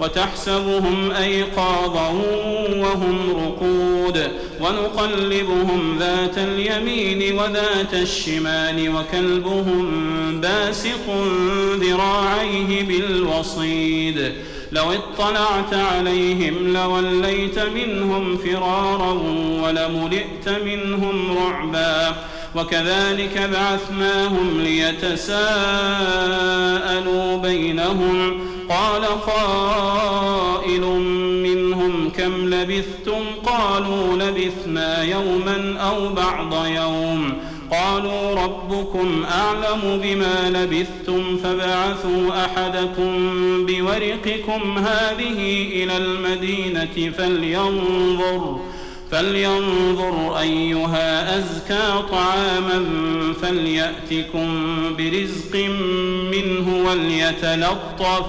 وتحسبهم أيقاظا وهم رقود ونقلبهم ذات اليمين وذات الشمال وكلبهم باسق ذراعيه بالوصيد لو اطلعت عليهم لوليت منهم فرارا ولملئت منهم رعبا وكذلك بعثناهم ليتساءلوا بينهم قال قائل منهم كم لبثتم؟ قالوا لبثنا يوما أو بعض يوم. قالوا ربكم أعلم بما لبثتم فبعثوا أحدكم بورقكم هذه إلى المدينة فلينظر. فلينظر أيها أزكى طعاما فليأتكم برزق منه وليتلطف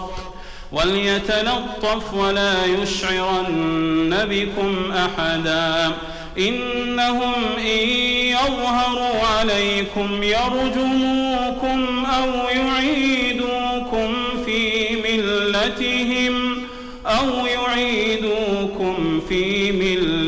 وليتلطف ولا يشعرن بكم أحدا. إنهم إن يظهروا عليكم يرجموكم أو يعيدوكم في ملتهم أو يعيدوكم في ملتهم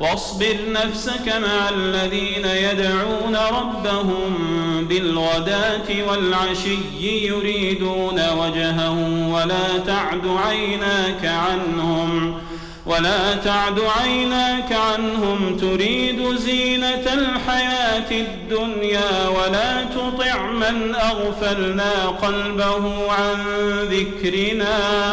واصبر نفسك مع الذين يدعون ربهم بالغداة والعشي يريدون وجهه ولا تعد عيناك عنهم ولا تعد عيناك عنهم تريد زينة الحياة الدنيا ولا تطع من أغفلنا قلبه عن ذكرنا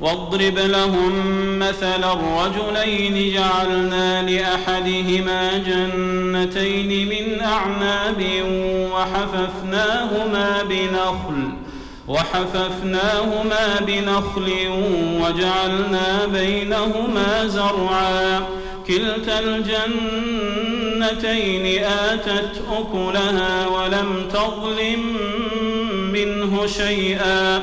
واضرب لهم مثل الرجلين جعلنا لأحدهما جنتين من أعناب وحففناهما بنخل وحففناهما بنخل وجعلنا بينهما زرعا. كلتا الجنتين آتت أكلها ولم تظلم منه شيئا.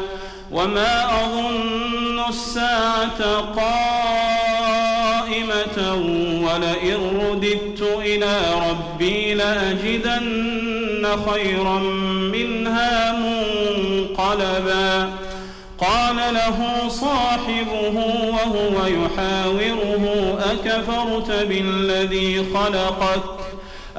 وما أظن الساعة قائمة ولئن رددت إلى ربي لأجدن خيرا منها منقلبا قال له صاحبه وهو يحاوره أكفرت بالذي خلقك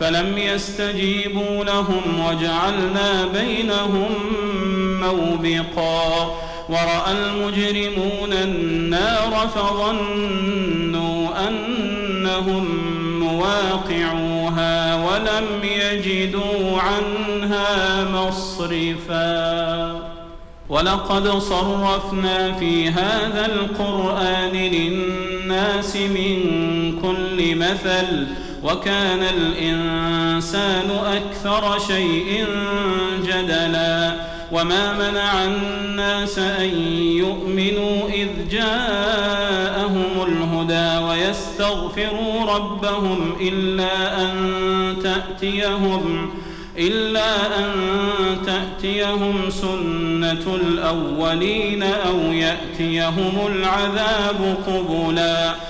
فلم يستجيبوا لهم وجعلنا بينهم موبقا. ورأى المجرمون النار فظنوا أنهم مواقعوها ولم يجدوا عنها مصرفا. ولقد صرفنا في هذا القرآن للناس من كل مثل وكان الإنسان أكثر شيء جدلا وما منع الناس أن يؤمنوا إذ جاءهم الهدى ويستغفروا ربهم إلا أن تأتيهم إلا أن تأتيهم سنة الأولين أو يأتيهم العذاب قبلاً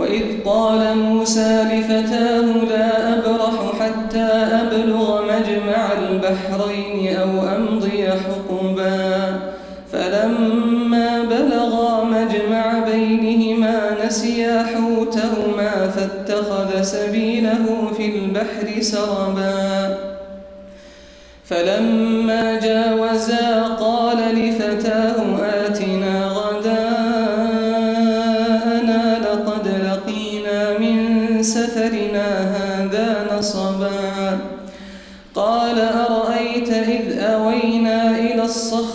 وإذ قال موسى لفتاه لا أبرح حتى أبلغ مجمع البحرين أو أمضي حقبا. فلما بلغا مجمع بينهما نسيا حوتهما فاتخذ سبيله في البحر سربا. فلما جاوزا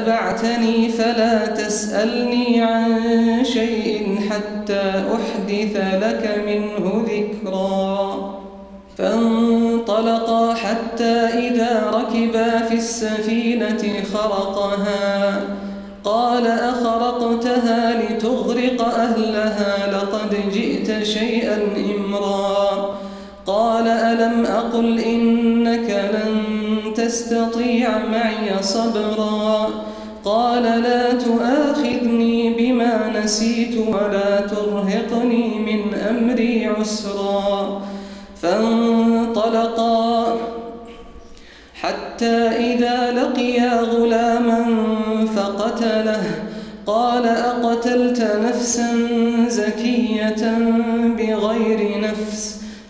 اتبعتني فلا تسألني عن شيء حتى أحدث لك منه ذكرا. فانطلقا حتى إذا ركبا في السفينة خرقها. قال أخرقتها لتغرق أهلها لقد جئت شيئا إمرا. قال ألم أقل إنك لن تستطيع معي صبرا. قال لا تؤاخذني بما نسيت ولا ترهقني من أمري عسرا. فانطلقا. حتى إذا لقيا غلاما فقتله. قال أقتلت نفسا زكية بغير نفس.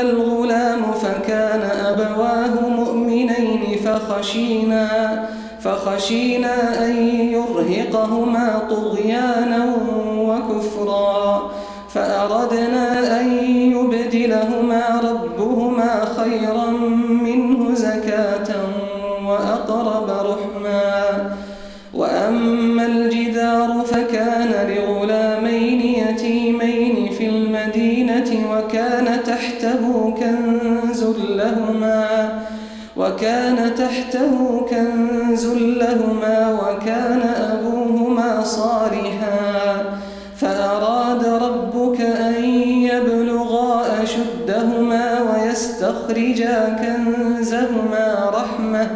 الغلام فكان أبواه مؤمنين فخشينا فخشينا أن يرهقهما طغيانا وكفرا فأردنا أن يبدلهما ربهما خيرا منه زكاة وأقرب رحما. وأما الجدار فكان لغلامين تحته كنز لهما وكان تحته كنز لهما وكان أبوهما صالحا فأراد ربك أن يبلغا أشدهما ويستخرجا كنزهما رحمة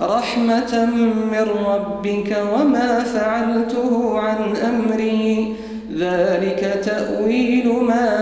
رحمة من ربك وما فعلته عن أمري ذلك تأويل ما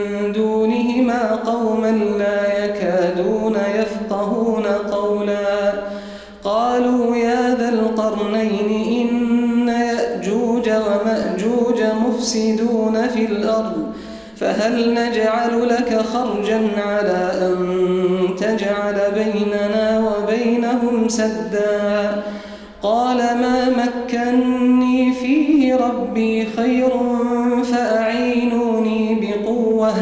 دونهما قوما لا يكادون يفقهون قولا. قالوا يا ذا القرنين إن يأجوج ومأجوج مفسدون في الأرض فهل نجعل لك خرجا على أن تجعل بيننا وبينهم سدا؟ قال ما مكني فيه ربي خير فأعينوني بقوة.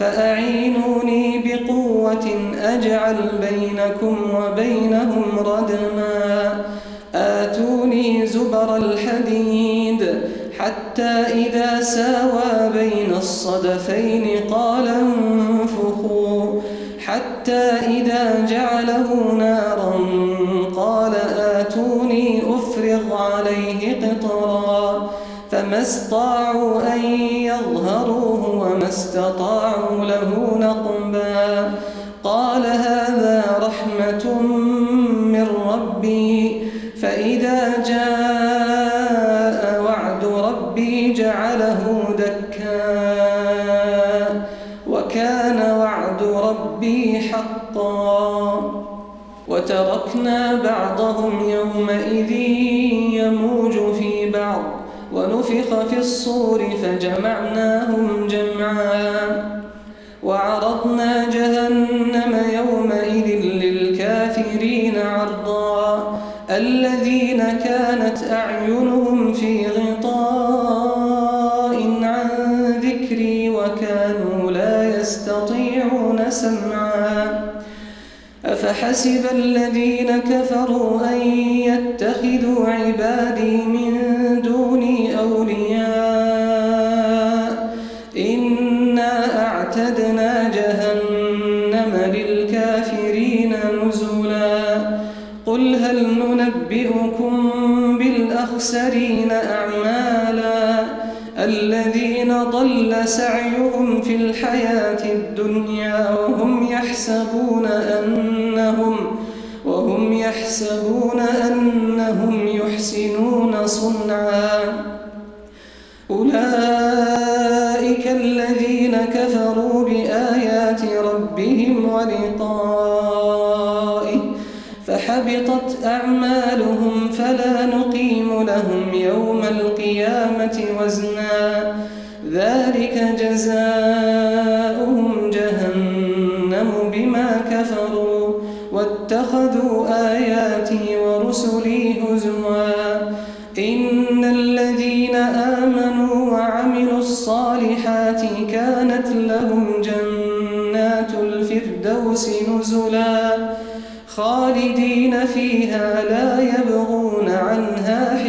فأعينوني بقوة أجعل بينكم وبينهم ردما. آتوني زبر الحديد حتى إذا ساوى بين الصدفين قال انفخوا. حتى إذا جعله نارا قال آتوني أفرغ عليه قطرا. فما استطاعوا أن يظهروه وما استطاعوا له نقبا. قال هذا رحمة من ربي فإذا جاء وعد ربي جعله دكا. وكان وعد ربي حقا. وتركنا بعضهم يومئذ يموج ونفخ في الصور فجمعناهم جمعا وعرضنا جهنم يومئذ للكافرين عرضا الذين كانت أعينهم في غطاء عن ذكري وكانوا لا يستطيعون سمعا أفحسب الذين كفروا أن يتخذوا عبادي من بالأخسرين أعمالا الذين ضل سعيهم في الحياة الدنيا وهم يحسبون أنهم وهم يحسبون أنهم يحسنون صنعا أولئك الذين كفروا بآيات ربهم ولقائه فحبطت أعمالهم فلا لهم يوم القيامة وزنا ذلك جزاؤهم جهنم بما كفروا واتخذوا آياتي ورسلي هزوا. إن الذين آمنوا وعملوا الصالحات كانت لهم جنات الفردوس نزلا خالدين فيها لا يبغون عنها